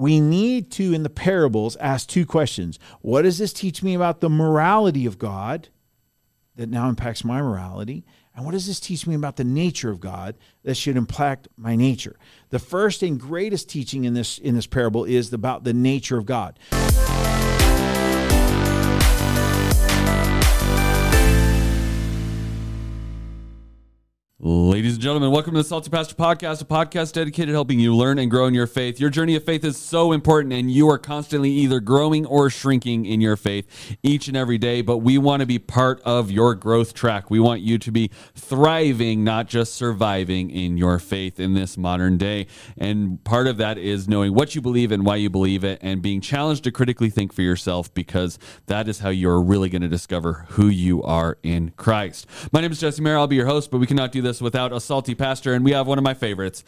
we need to, in the parables, ask two questions. What does this teach me about the morality of God that now impacts my morality? And what does this teach me about the nature of God that should impact my nature? The first and greatest teaching in this in this parable is about the nature of God. Ladies and gentlemen, welcome to the Salty Pastor Podcast, a podcast dedicated to helping you learn and grow in your faith. Your journey of faith is so important, and you are constantly either growing or shrinking in your faith each and every day. But we want to be part of your growth track. We want you to be thriving, not just surviving in your faith in this modern day. And part of that is knowing what you believe and why you believe it, and being challenged to critically think for yourself, because that is how you're really going to discover who you are in Christ. My name is Jesse Maher. I'll be your host, but we cannot do this this without a salty pastor, and we have one of my favorites.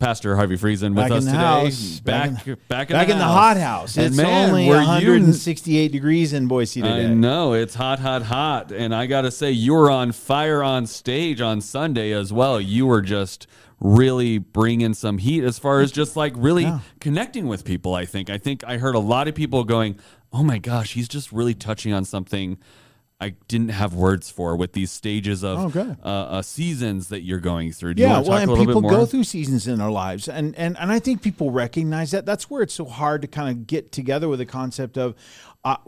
Pastor Harvey Friesen with Back us today. house. Back, Back in back, in, Back the, in the hot house. It's man, only were 168 degrees in Boise today. I know it's hot, hot, hot, and I got to say, you were on fire on stage on Sunday as well. You were just really bringing some heat as far as just like really Yeah. connecting with people. I think. I think I heard a lot of people going, "Oh my gosh, he's just really touching on something." I didn't have words for with these stages of uh, uh, seasons that you're going through. Do yeah, well, and people go through seasons in their lives, and and and I think people recognize that. That's where it's so hard to kind of get together with the concept of, uh,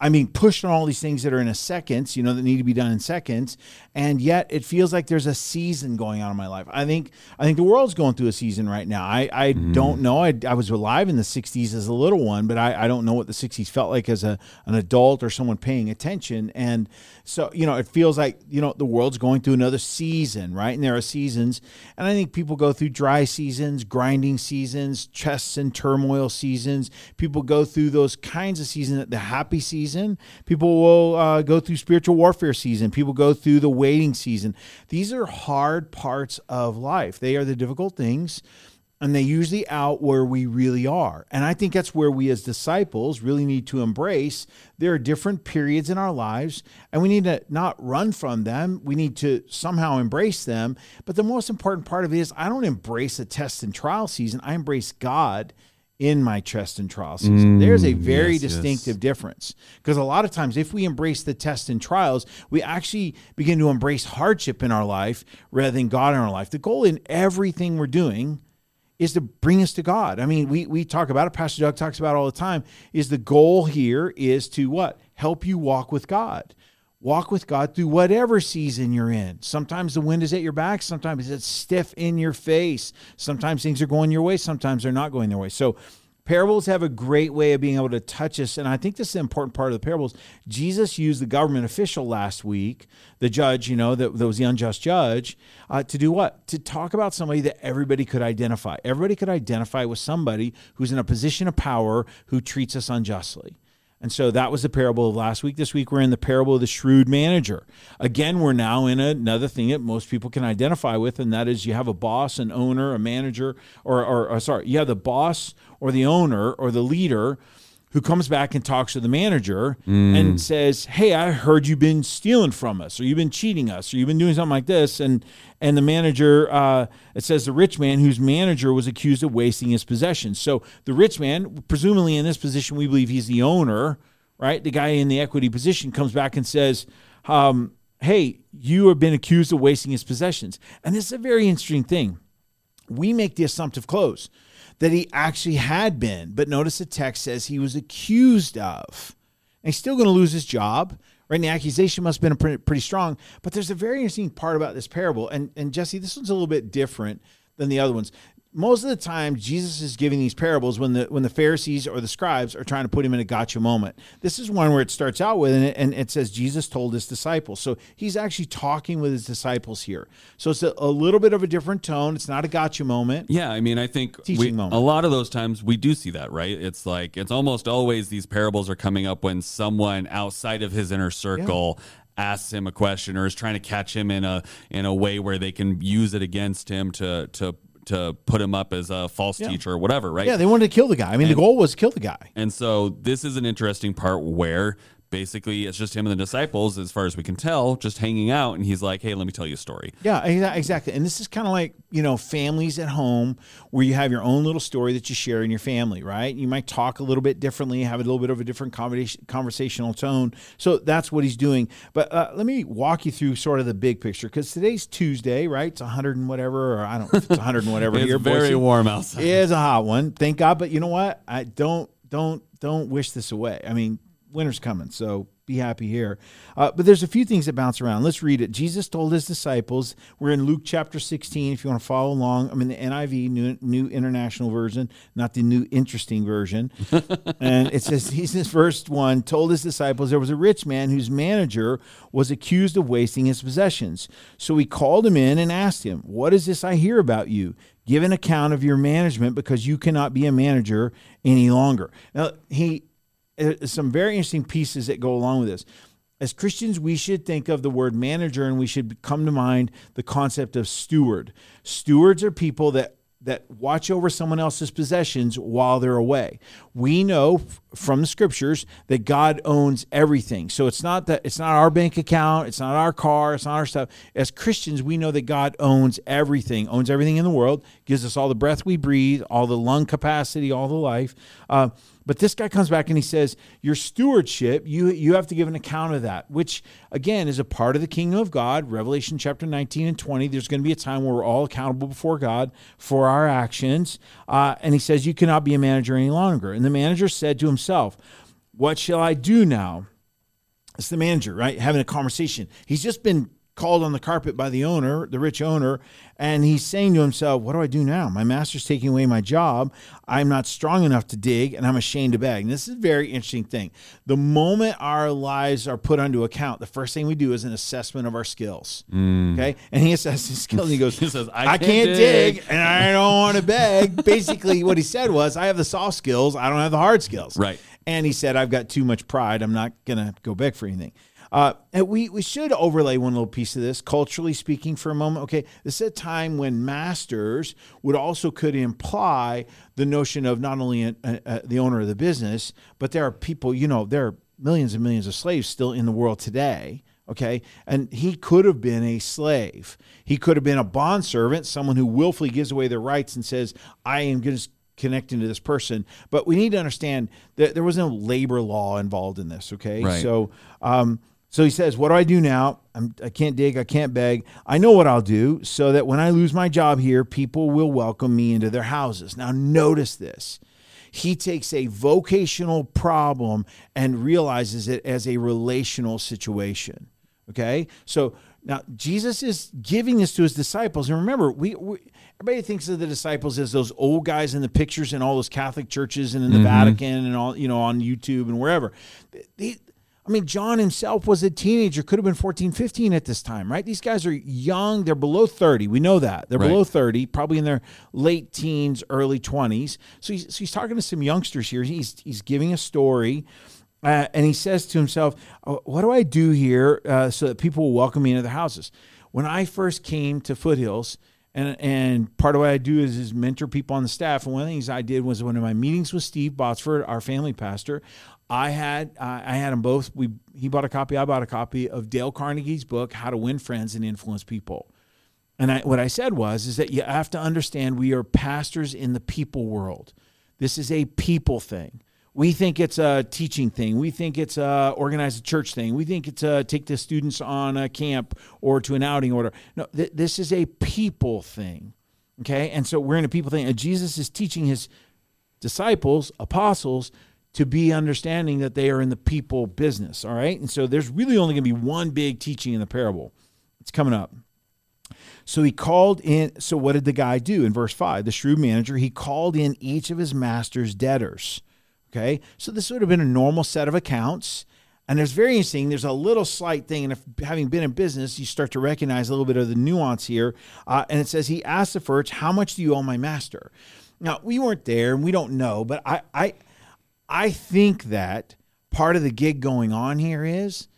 I mean, push on all these things that are in a seconds, you know, that need to be done in seconds, and yet it feels like there's a season going on in my life. I think I think the world's going through a season right now. I I Mm-hmm. don't know. I, I was alive in the '60s as a little one, but I I don't know what the '60s felt like as a an adult or someone paying attention, and so you know, it feels like you know the world's going through another season, right? And there are seasons, and I think people go through dry seasons, grinding seasons, chests and turmoil seasons. People go through those kinds of seasons. The happy season, people will uh, go through spiritual warfare season. People go through the waiting season. These are hard parts of life. They are the difficult things and they usually out where we really are. And I think that's where we as disciples really need to embrace there are different periods in our lives and we need to not run from them. We need to somehow embrace them. But the most important part of it is I don't embrace a test and trial season. I embrace God in my test and trial season. Mm, There's a very yes, yes. distinctive difference because a lot of times if we embrace the tests and trials, we actually begin to embrace hardship in our life rather than God in our life. The goal in everything we're doing is to bring us to God. I mean, we we talk about it. Pastor Doug talks about it all the time. Is the goal here is to what? Help you walk with God. Walk with God through whatever season you're in. Sometimes the wind is at your back. Sometimes it's stiff in your face. Sometimes things are going your way. Sometimes they're not going their way. So parables have a great way of being able to touch us. And I think this is an important part of the parables. Jesus used the government official last week, the judge, you know, that, that was the unjust judge, uh, to do what? To talk about somebody that everybody could identify. Everybody could identify with somebody who's in a position of power who treats us unjustly. And so that was the parable of last week. This week we're in the parable of the shrewd manager. Again, we're now in another thing that most people can identify with, and that is you have a boss, an owner, a manager, or, or, or sorry, you have the boss or the owner or the leader who comes back and talks to the manager and says, "Hey, I heard you've been stealing from us, or you've been cheating us, or you've been doing something like this." And and the manager, uh, it says the rich man whose manager was accused of wasting his possessions. So the rich man, presumably in this position, we believe he's the owner, right? The guy in the equity position comes back and says, um, "Hey, you have been accused of wasting his possessions." And this is a very interesting thing we make the assumptive close that he actually had been. But notice the text says he was accused of. And he's still going to lose his job. Right? And the accusation must have been pretty, pretty strong. But there's a very interesting part about this parable. And, and Jesse, this one's a little bit different than the other ones. Most of the time, Jesus is giving these parables when the when the Pharisees or the scribes are trying to put him in a gotcha moment. This is one where it starts out with and it, and it says Jesus told his disciples. So he's actually talking with his disciples here. So it's a, a little bit of a different tone. It's not a gotcha moment. Yeah, I mean, I think we, a lot of those times we do see that, right? It's like it's almost always these parables are coming up when someone outside of his inner circle asks him a question or is trying to catch him in a in a way where they can use it against him to to to put him up as a false teacher or whatever, right? Yeah, they wanted to kill the guy. I mean, the goal was to kill the guy. And so this is an interesting part where basically it's just him and the disciples, as far as we can tell, just hanging out. And he's like, "Hey, let me tell you a story." Yeah, exactly. And this is kind of like, you know, families at home where you have your own little story that you share in your family, right? You might talk a little bit differently, have a little bit of a different conversational tone. So that's what he's doing. But uh, let me walk you through sort of the big picture because today's Tuesday, right? It's 100 and whatever, or I don't know if it's 100 and whatever It's here. very Boise. warm outside. It is a hot one. Thank God. But you know what? I don't, don't, don't wish this away. I mean, winter's coming. So be happy here. Uh, but there's a few things that bounce around. Let's read it. Jesus told his disciples, we're in Luke chapter 16. If you want to follow along, I'm in the NIV, New, New International Version, not the new interesting version. and it says, he's in verse 1 told his disciples, there was a rich man whose manager was accused of wasting his possessions. So he called him in and asked him, What is this I hear about you? Give an account of your management because you cannot be a manager any longer. Now, he some very interesting pieces that go along with this. As Christians, we should think of the word manager and we should come to mind the concept of steward. Stewards are people that that watch over someone else's possessions while they're away. We know from the scriptures that God owns everything. So it's not that it's not our bank account, it's not our car, it's not our stuff. As Christians, we know that God owns everything, owns everything in the world, gives us all the breath we breathe, all the lung capacity, all the life. Uh, but this guy comes back and he says, Your stewardship, you, you have to give an account of that, which again is a part of the kingdom of God. Revelation chapter 19 and 20. There's going to be a time where we're all accountable before God for our actions. Uh, and he says, You cannot be a manager any longer. And the manager said to himself, What shall I do now? It's the manager, right? Having a conversation. He's just been called on the carpet by the owner, the rich owner, and he's saying to himself, What do I do now? My master's taking away my job. I'm not strong enough to dig, and I'm ashamed to beg. And this is a very interesting thing. The moment our lives are put onto account, the first thing we do is an assessment of our skills. Mm. Okay. And he assesses his skills and he goes, He says, "I I can't can't dig. dig." and I don't want to beg. Basically, what he said was, I have the soft skills, I don't have the hard skills. Right. And he said, I've got too much pride. I'm not going to go beg for anything. Uh, and we, we should overlay one little piece of this, culturally speaking, for a moment. Okay, this is a time when masters would also could imply the notion of not only a, a, the owner of the business, but there are people, you know, there are millions and millions of slaves still in the world today. Okay. And he could have been a slave. He could have been a bondservant, someone who willfully gives away their rights and says, I am going to connecting to this person. But we need to understand that there was no labor law involved in this. Okay. Right. So, um, so he says, What do I do now? I'm, I can't dig. I can't beg. I know what I'll do so that when I lose my job here, people will welcome me into their houses. Now, notice this. He takes a vocational problem and realizes it as a relational situation. Okay. So now Jesus is giving this to his disciples. And remember, we, we everybody thinks of the disciples as those old guys in the pictures in all those Catholic churches and in the mm-hmm. Vatican and all, you know, on YouTube and wherever. They, I mean, John himself was a teenager, could have been 14, 15 at this time, right? These guys are young. They're below 30. We know that. They're Right. below 30, probably in their late teens, early 20s. So he's, so he's talking to some youngsters here. He's, he's giving a story. Uh, and he says to himself, "Oh, What do I do here uh, so that people will welcome me into their houses? When I first came to Foothills, and, and part of what I do is, is mentor people on the staff. And one of the things I did was one of my meetings with Steve Botsford, our family pastor, I had uh, I had them both. We he bought a copy, I bought a copy of Dale Carnegie's book, How to Win Friends and Influence People. And I, what I said was, is that you have to understand we are pastors in the people world. This is a people thing. We think it's a teaching thing. We think it's a organize a church thing. We think it's a take the students on a camp or to an outing order. No, th- this is a people thing. Okay, and so we're in a people thing, and Jesus is teaching his disciples, apostles, to be understanding that they are in the people business. All right, and so there's really only going to be one big teaching in the parable. It's coming up. So he called in. So what did the guy do in verse five? The shrewd manager, he called in each of his master's debtors. Okay. So this would have been a normal set of accounts. And there's very interesting, there's a little slight thing. And if having been in business, you start to recognize a little bit of the nuance here. Uh, and it says, he asked the first, How much do you owe my master? Now, we weren't there and we don't know, but I, I, I think that part of the gig going on here is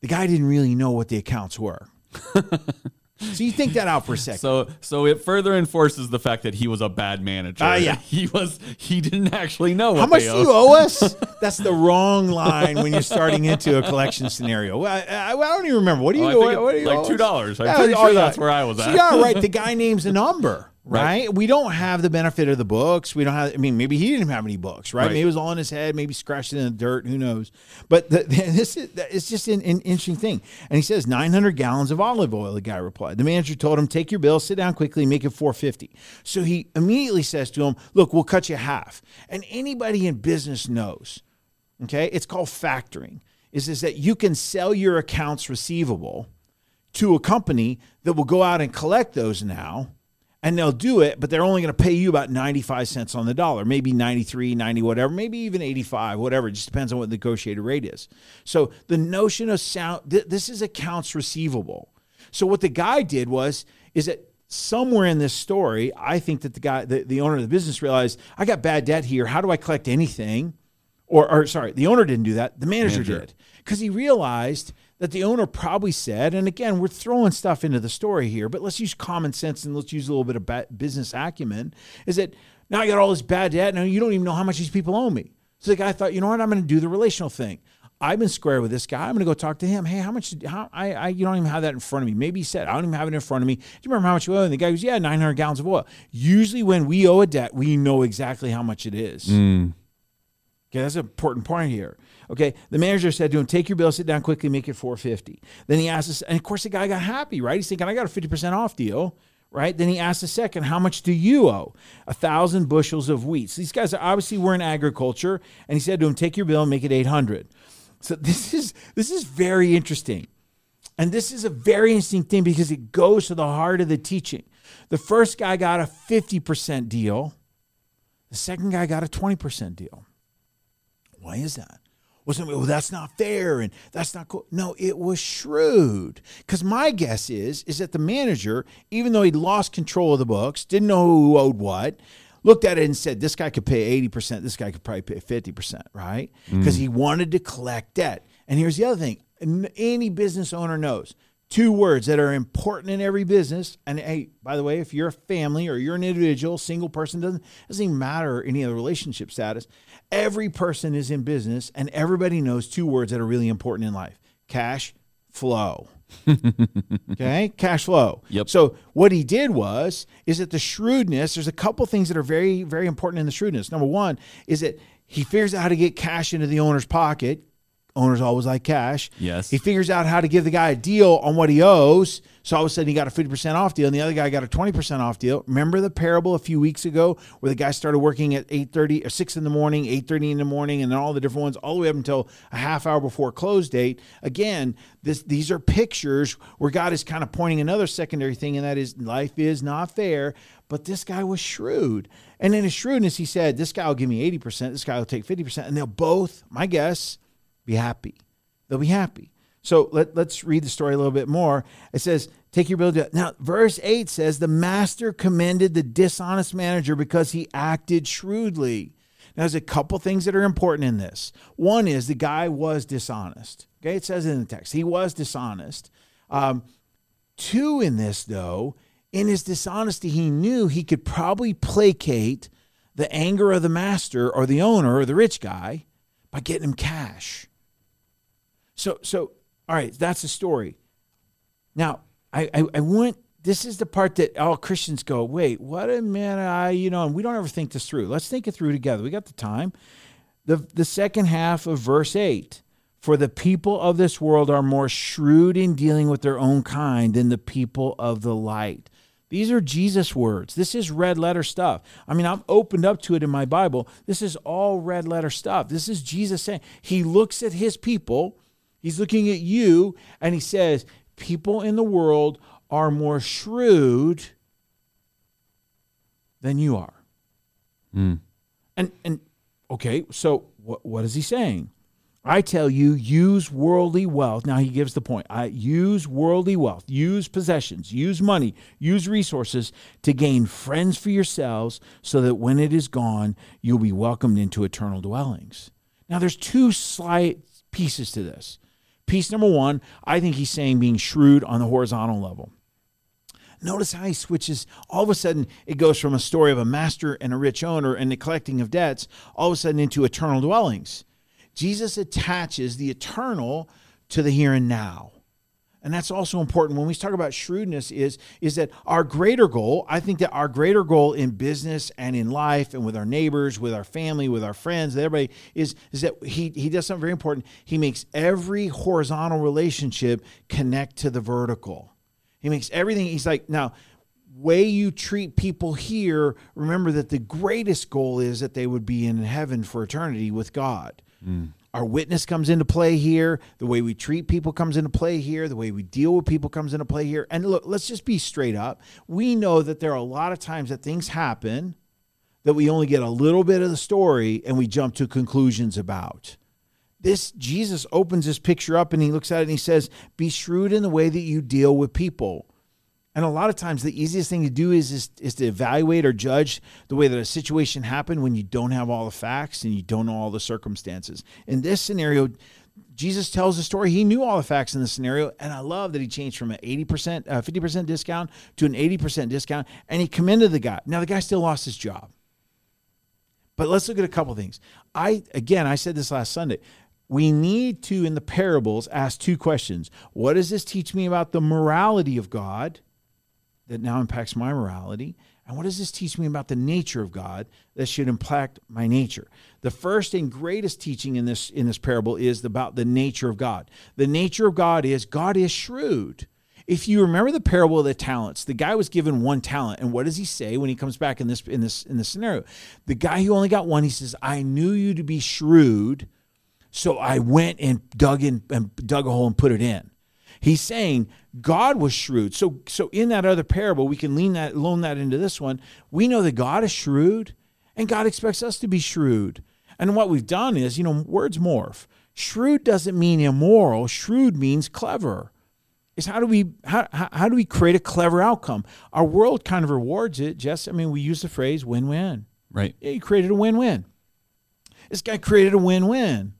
the guy didn't really know what the accounts were. So you think that out for a second. So so it further enforces the fact that he was a bad manager. Ah, yeah. He was he didn't actually know what How much do you owe us? That's the wrong line when you're starting into a collection scenario. Well, I, I, I don't even remember. What do you? Oh, what, it- what do you like owe $2. I'm Yeah, pretty oh, sure that's where I was So at. yeah, right. The guy names a number. Right. Right. We don't have the benefit of the books. We don't have. I mean, maybe he didn't have any books. Right. Right. Maybe it was all in his head. Maybe scratched it in the dirt. Who knows? But the, this is it's just an, an interesting thing. And he says 900 gallons of olive oil. The guy replied. The manager told him, "Take your bill, sit down quickly, make it 450." So he immediately says to him, "Look, we'll cut you half." And anybody in business knows okay it's called factoring is, is that you can sell your accounts receivable to a company that will go out and collect those now and they'll do it but they're only going to pay you about 95 cents on the dollar maybe 93 90 whatever maybe even 85 whatever. It just depends on what the negotiated rate is. So the notion of sound th- this is accounts receivable. So what the guy did was is that somewhere in this story i think that the guy the, the owner of the business realized i got bad debt here. How do i collect anything? Or, or sorry, the owner didn't do that. The manager, Manager. did. Because he realized that the owner probably said, and again, we're throwing stuff into the story here, but let's use common sense and let's use a little bit of business acumen. Is that now I got all this bad debt, now you don't even know how much these people owe me. So the guy thought, you know what, I'm going to do the relational thing. I've been square with this guy. I'm going to go talk to him. Hey, how much? did- How I, I you don't even have that in front of me. Maybe he said I don't even have it in front of me. Do you remember how much you owe? And the guy goes, Yeah, 900 gallons of oil. Usually, when we owe a debt, we know exactly how much it is. Mm. Okay, that's an important point here. Okay, the manager said to him, "Take your bill, sit down quickly, make it 450." Then he asked us, and of course the guy got happy, right? He's thinking, "I got a 50% off deal." Right. Then he asked the second, how much do you owe? A thousand bushels of wheat. So these guys obviously were in agriculture. And he said to him, take your bill and make it 800. So this is this is very interesting. And this is a very interesting thing because it goes to the heart of the teaching. The first guy got a 50% deal. The second guy got a 20% deal. Why is that? Well, somebody, oh, well, that's not fair and that's not cool. No, it was shrewd. Because my guess is, is that the manager, even though he'd lost control of the books, didn't know who owed what, looked at it and said, this guy could pay 80%, this guy could probably pay 50%, right? Because mm. he wanted to collect debt. And here's the other thing any business owner knows two words that are important in every business. And hey, by the way, if you're a family or you're an individual, single person, doesn't doesn't even matter any other relationship status. Every person is in business, and everybody knows two words that are really important in life: cash flow. okay, cash flow. Yep. So what he did was is that the shrewdness. There's a couple things that are very very important in the shrewdness. Number one is that he figures out how to get cash into the owner's pocket. Owners always like cash. Yes. He figures out how to give the guy a deal on what he owes. So all of a sudden he got a 50% off deal and the other guy got a 20% off deal. Remember the parable a few weeks ago where the guy started working at 8.30 or uh, 6 in the morning, 8.30 in the morning, and then all the different ones all the way up until a half hour before close date. Again, this these are pictures where God is kind of pointing another secondary thing, and that is life is not fair. But this guy was shrewd. And in his shrewdness, he said, this guy will give me 80%, this guy will take 50%, and they'll both, my guess, be happy. They'll be happy. So let, let's read the story a little bit more. It says, Take your bill. to-" Now, verse 8 says, The master commended the dishonest manager because he acted shrewdly. Now, there's a couple things that are important in this. One is the guy was dishonest. Okay, it says in the text, he was dishonest. Um, two in this, though, in his dishonesty, he knew he could probably placate the anger of the master or the owner or the rich guy by getting him cash. So, so all right, that's the story. Now, I, I, I went. This is the part that all Christians go, wait, what a man, I, you know, and we don't ever think this through. Let's think it through together. We got the time. The the second half of verse eight. For the people of this world are more shrewd in dealing with their own kind than the people of the light. These are Jesus' words. This is red letter stuff. I mean, I'm opened up to it in my Bible. This is all red letter stuff. This is Jesus saying, He looks at His people, He's looking at you, and He says, People in the world are more shrewd than you are. Hmm. And, and okay, so what, what is He saying? I tell you, use worldly wealth. Now he gives the point. I use worldly wealth, use possessions, use money, use resources to gain friends for yourselves, so that when it is gone, you'll be welcomed into eternal dwellings. Now there's two slight pieces to this. Piece number one, I think he's saying being shrewd on the horizontal level. Notice how he switches. All of a sudden, it goes from a story of a master and a rich owner and the collecting of debts, all of a sudden into eternal dwellings. Jesus attaches the eternal to the here and now. And that's also important when we talk about shrewdness is is that our greater goal, I think that our greater goal in business and in life and with our neighbors, with our family, with our friends, everybody is is that he he does something very important. He makes every horizontal relationship connect to the vertical. He makes everything he's like now way you treat people here, remember that the greatest goal is that they would be in heaven for eternity with God. Mm. Our witness comes into play here. The way we treat people comes into play here. The way we deal with people comes into play here. And look, let's just be straight up. We know that there are a lot of times that things happen that we only get a little bit of the story and we jump to conclusions about. This Jesus opens this picture up and he looks at it and he says, Be shrewd in the way that you deal with people. And a lot of times, the easiest thing to do is, is, is to evaluate or judge the way that a situation happened when you don't have all the facts and you don't know all the circumstances. In this scenario, Jesus tells the story. He knew all the facts in the scenario, and I love that he changed from an 80%, uh, 50% discount to an 80% discount, and he commended the guy. Now, the guy still lost his job. But let's look at a couple things. I again, I said this last Sunday. We need to, in the parables, ask two questions. What does this teach me about the morality of God? That now impacts my morality? And what does this teach me about the nature of God that should impact my nature? The first and greatest teaching in this in this parable is about the nature of God. The nature of God is God is shrewd. If you remember the parable of the talents, the guy was given one talent, and what does he say when he comes back in this in this in this scenario? The guy who only got one, he says, "I knew you to be shrewd, so I went and dug in and dug a hole and put it in." He's saying God was shrewd. So so in that other parable, we can lean that loan that into this one. We know that God is shrewd and God expects us to be shrewd. And what we've done is, you know, words morph. Shrewd doesn't mean immoral. Shrewd means clever. Is how do we how, how do we create a clever outcome? Our world kind of rewards it. Just I mean, we use the phrase win-win. Right. Yeah, he created a win-win. This guy created a win-win.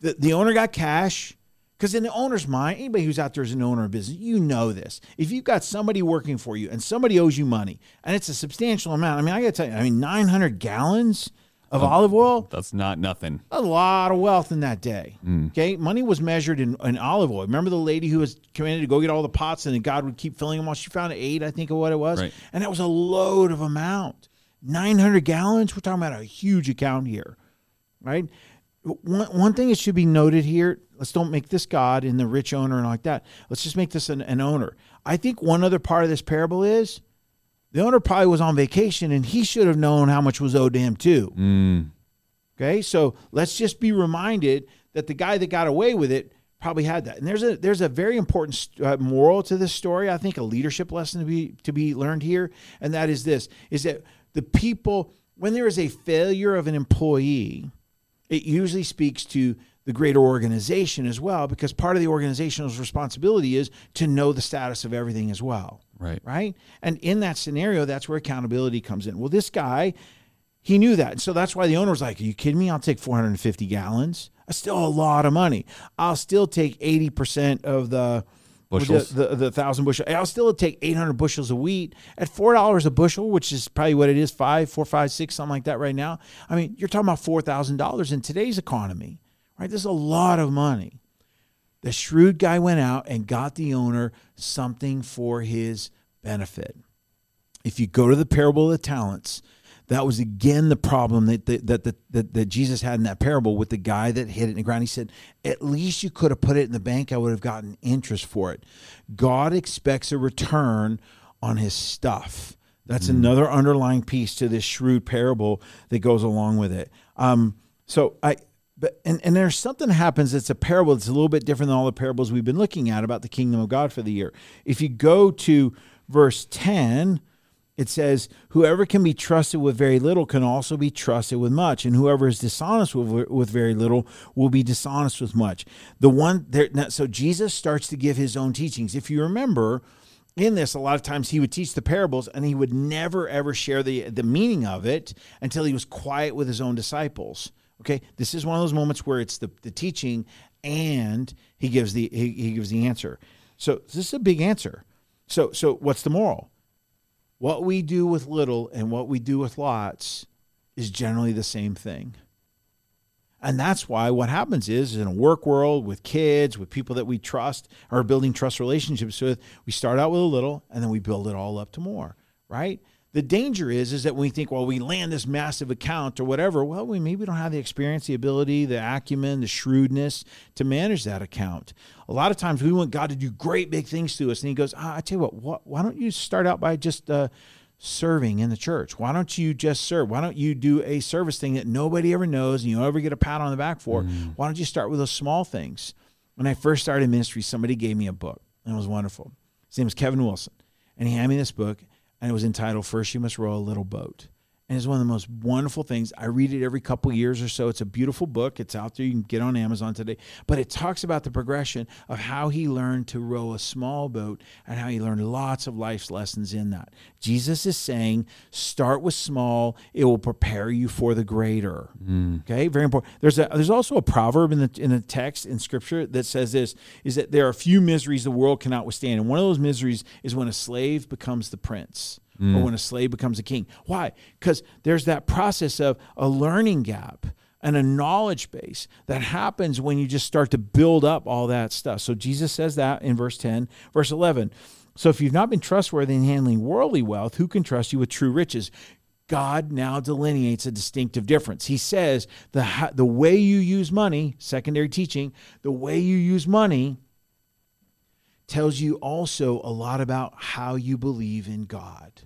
The the owner got cash. Because in the owner's mind, anybody who's out there as an owner of business, you know this. If you've got somebody working for you and somebody owes you money, and it's a substantial amount, I mean, I got to tell you, I mean, 900 gallons of oh, olive oil. That's not nothing. A lot of wealth in that day. Mm. Okay. Money was measured in, in, olive oil. Remember the lady who was commanded to go get all the pots and then God would keep filling them while she found eight, I think, of what it was. Right. And that was a load of amount. 900 gallons. We're talking about a huge account here. Right. One, one thing that should be noted here let's don't make this God and the rich owner and like that. Let's just make this an, an owner. I think one other part of this parable is the owner probably was on vacation and he should have known how much was owed to him too. Mm. Okay, so let's just be reminded that the guy that got away with it probably had that. And there's a there's a very important uh, moral to this story. I think a leadership lesson to be to be learned here, and that is this: is that the people when there is a failure of an employee, it usually speaks to the greater organization as well, because part of the organization's responsibility is to know the status of everything as well. Right. Right. And in that scenario, that's where accountability comes in. Well, this guy, he knew that. So that's why the owner was like, Are you kidding me? I'll take 450 gallons. That's still a lot of money. I'll still take 80% of the bushels. The, the, the, thousand bushel. I'll still take 800 bushels of wheat at $4 a bushel, which is probably what it is five, four, five, six, something like that right now. I mean, you're talking about $4,000 in today's economy. Right? This is a lot of money. The shrewd guy went out and got the owner something for his benefit. If you go to the parable of the talents, that was again the problem that that, that, that, that Jesus had in that parable with the guy that hid it in the ground. He said, At least you could have put it in the bank, I would have gotten interest for it. God expects a return on his stuff. That's mm. another underlying piece to this shrewd parable that goes along with it. Um, so I but and, and there's something happens that's a parable that's a little bit different than all the parables we've been looking at about the kingdom of God for the year. If you go to verse 10, it says, Whoever can be trusted with very little can also be trusted with much, and whoever is dishonest with, with very little will be dishonest with much. The one there, so Jesus starts to give his own teachings. If you remember, in this, a lot of times he would teach the parables and he would never ever share the, the meaning of it until he was quiet with his own disciples. Okay, this is one of those moments where it's the, the teaching and he gives the he, he gives the answer. So this is a big answer. So so what's the moral? What we do with little and what we do with lots is generally the same thing. And that's why what happens is in a work world with kids, with people that we trust or building trust relationships with, we start out with a little and then we build it all up to more, right? The danger is is that when we think, well, we land this massive account or whatever, well, we maybe don't have the experience, the ability, the acumen, the shrewdness to manage that account. A lot of times we want God to do great big things to us, and He goes, ah, I tell you what, what, why don't you start out by just uh, serving in the church? Why don't you just serve? Why don't you do a service thing that nobody ever knows and you ever get a pat on the back for? Mm. Why don't you start with those small things? When I first started ministry, somebody gave me a book, and it was wonderful. His name was Kevin Wilson, and he handed me this book and it was entitled First You Must Row a Little Boat. And it's one of the most wonderful things. I read it every couple years or so. It's a beautiful book. It's out there. You can get on Amazon today. But it talks about the progression of how he learned to row a small boat and how he learned lots of life's lessons in that. Jesus is saying, start with small. It will prepare you for the greater. Mm. Okay, very important. There's a there's also a proverb in the in the text in Scripture that says this: is that there are few miseries the world cannot withstand, and one of those miseries is when a slave becomes the prince mm. or when a slave becomes a king. Why? Because there's that process of a learning gap and a knowledge base that happens when you just start to build up all that stuff. So Jesus says that in verse 10. Verse 11. So if you've not been trustworthy in handling worldly wealth, who can trust you with true riches? God now delineates a distinctive difference. He says the, the way you use money, secondary teaching, the way you use money tells you also a lot about how you believe in God.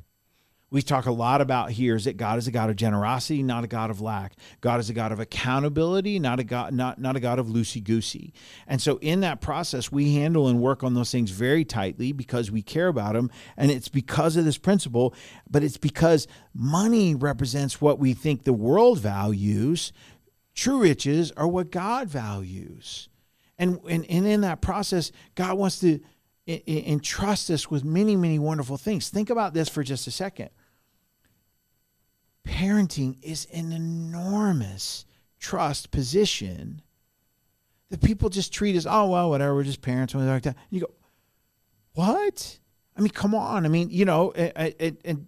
We talk a lot about here is that God is a God of generosity, not a God of lack. God is a God of accountability, not a God, not, not a God of loosey goosey. And so in that process, we handle and work on those things very tightly because we care about them. And it's because of this principle, but it's because money represents what we think the world values. True riches are what God values. And, and, and in that process, God wants to entrust us with many, many wonderful things. Think about this for just a second. Parenting is an enormous trust position that people just treat as, oh, well, whatever, we're just parents. And like that. you go, what? I mean, come on. I mean, you know, and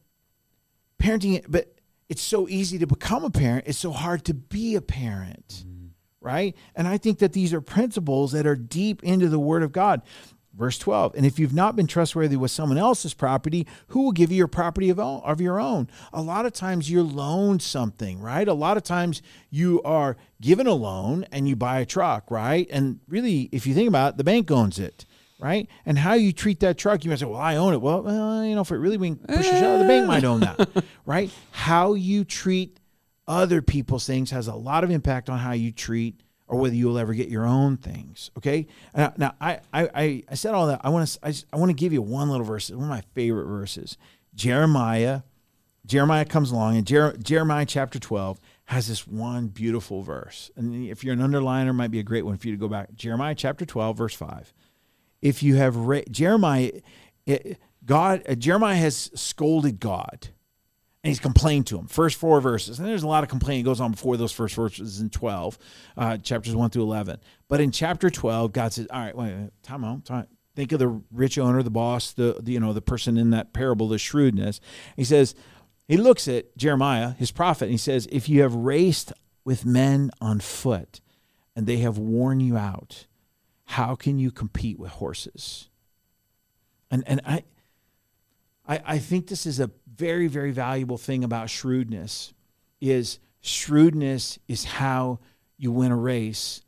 parenting, but it's so easy to become a parent. It's so hard to be a parent. Mm-hmm right? And I think that these are principles that are deep into the Word of God. Verse 12, and if you've not been trustworthy with someone else's property, who will give you your property of, of your own? A lot of times you're loaned something, right? A lot of times you are given a loan and you buy a truck, right? And really, if you think about it, the bank owns it, right? And how you treat that truck, you might say, well, I own it. Well, well you know, if it really pushes out, the bank might own that, right? How you treat other people's things has a lot of impact on how you treat or whether you'll ever get your own things. Okay. Now, now I, I, I said all that. I want to, I, I want to give you one little verse. One of my favorite verses. Jeremiah, Jeremiah comes along and Jer- Jeremiah chapter 12 has this one beautiful verse. And if you're an underliner, it might be a great one for you to go back. Jeremiah chapter 12, verse 5. If you have read Jeremiah, it, God, uh, Jeremiah has scolded God and he's complained to him. First four verses, and there's a lot of complaining goes on before those first verses in 12, uh, chapters 1 through 11. But in chapter 12, God says, all right, wait, wait time out, time Think of the rich owner, the boss, the, the you know the person in that parable, the shrewdness. He says, he looks at Jeremiah, his prophet, and he says, if you have raced with men on foot, and they have worn you out, how can you compete with horses? And and I I, I think this is a very, very valuable thing about shrewdness is shrewdness is how you win a race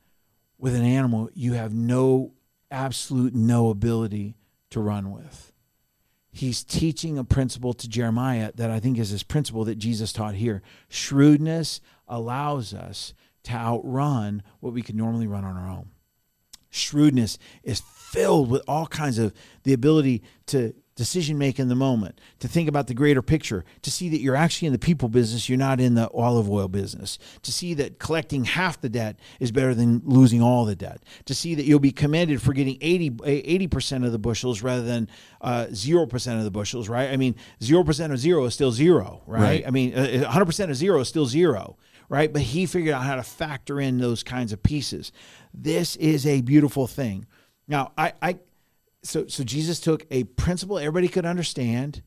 with an animal you have no absolute no ability to run with. He's teaching a principle to Jeremiah that I think is this principle that Jesus taught here. Shrewdness allows us to outrun what we could normally run on our own. Shrewdness is filled with all kinds of the ability to decision make in the moment, to think about the greater picture, to see that you're actually in the people business, you're not in the olive oil business, to see that collecting half the debt is better than losing all the debt, to see that you'll be commended for getting 80, percent of the bushels rather than uh, 0% of the bushels, right? I mean, 0% of zero is still zero, right? right. I mean, 100% uh, of zero is still zero right? But he figured out how to factor in those kinds of pieces. This is a beautiful thing. Now, I, I so so Jesus took a principle everybody could understand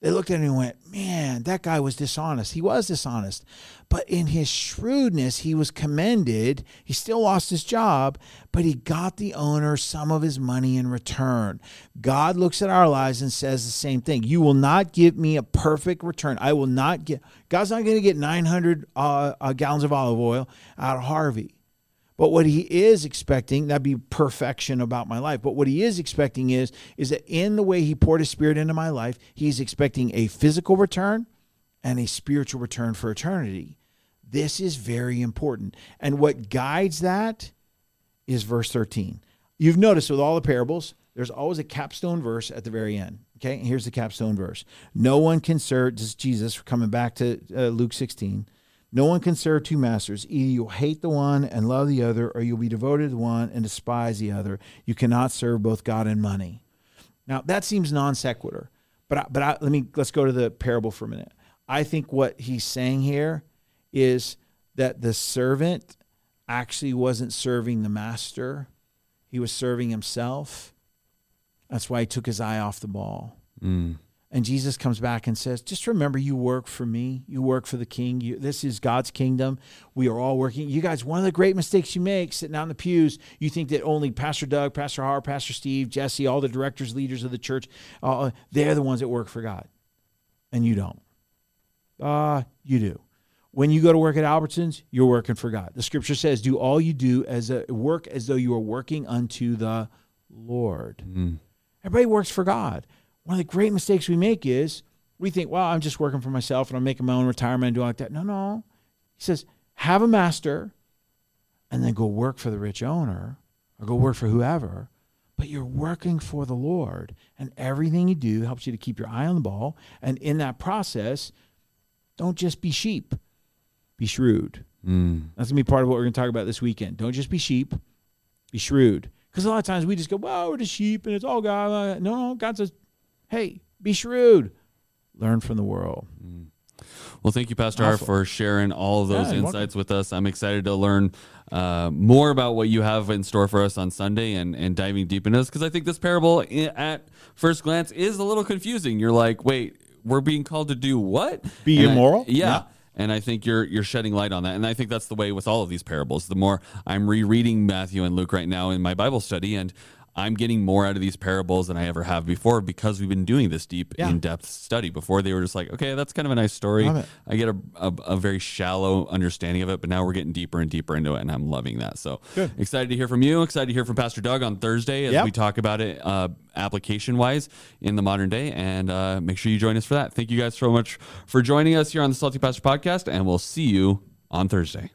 They looked at him and went, Man, that guy was dishonest. He was dishonest. But in his shrewdness, he was commended. He still lost his job, but he got the owner some of his money in return. God looks at our lives and says the same thing. You will not give me a perfect return. I will not get, God's not going to get 900 uh, uh, gallons of olive oil out of Harvey. But what he is expecting, that'd be perfection about my life. But what he is expecting is, is that in the way he poured his spirit into my life, he's expecting a physical return and a spiritual return for eternity. This is very important. And what guides that is verse 13. You've noticed with all the parables, there's always a capstone verse at the very end. Okay, and here's the capstone verse. No one can serve, this is Jesus coming back to uh, Luke 16. No one can serve two masters. Either you'll hate the one and love the other, or you'll be devoted to one and despise the other. You cannot serve both God and money. Now that seems non sequitur, but I, but I, let me let's go to the parable for a minute. I think what he's saying here is that the servant actually wasn't serving the master; he was serving himself. That's why he took his eye off the ball. Mm. And Jesus comes back and says, Just remember, you work for me. You work for the king. You, this is God's kingdom. We are all working. You guys, one of the great mistakes you make sitting out in the pews, you think that only Pastor Doug, Pastor Har, Pastor Steve, Jesse, all the directors, leaders of the church, uh, they're the ones that work for God. And you don't. Uh, you do. When you go to work at Albertsons, you're working for God. The scripture says, Do all you do as a work as though you are working unto the Lord. Mm. Everybody works for God one of the great mistakes we make is we think, well, I'm just working for myself and I'm making my own retirement and doing like that. No, no. He says, have a master and then go work for the rich owner or go work for whoever. But you're working for the Lord, and everything you do helps you to keep your eye on the ball. And in that process, don't just be sheep, be shrewd. Mm. That's going to be part of what we're going to talk about this weekend. Don't just be sheep, be shrewd. Because a lot of times we just go, well, we're the sheep and it's all God. No, no, God says, hey, be shrewd. Learn from the world. Well, thank you, Pastor Awesome. for sharing all of those Yeah, insights with us. I'm excited to learn uh, more about what you have in store for us on Sunday and, and diving deep into this because I think this parable at first glance is a little confusing. You're like, wait, we're being called to do what? Be And I- immoral? yeah. Yeah. And I think you're you're shedding light on that. And I think that's the way with all of these parables. The more I'm rereading Matthew and Luke right now in my Bible study, and I'm getting more out of these parables than I ever have before because we've been doing this deep, yeah. in depth study. Before they were just like, okay, that's kind of a nice story. I get a, a, a, very shallow understanding of it, but now we're getting deeper and deeper into it, and I'm loving that. So Good. excited to hear from you. Excited to hear from Pastor Doug on Thursday as yep. we talk about it uh, application wise in the modern day. And uh, make sure you join us for that. Thank you guys so much for joining us here on the Salty Pastor Podcast, and we'll see you on Thursday.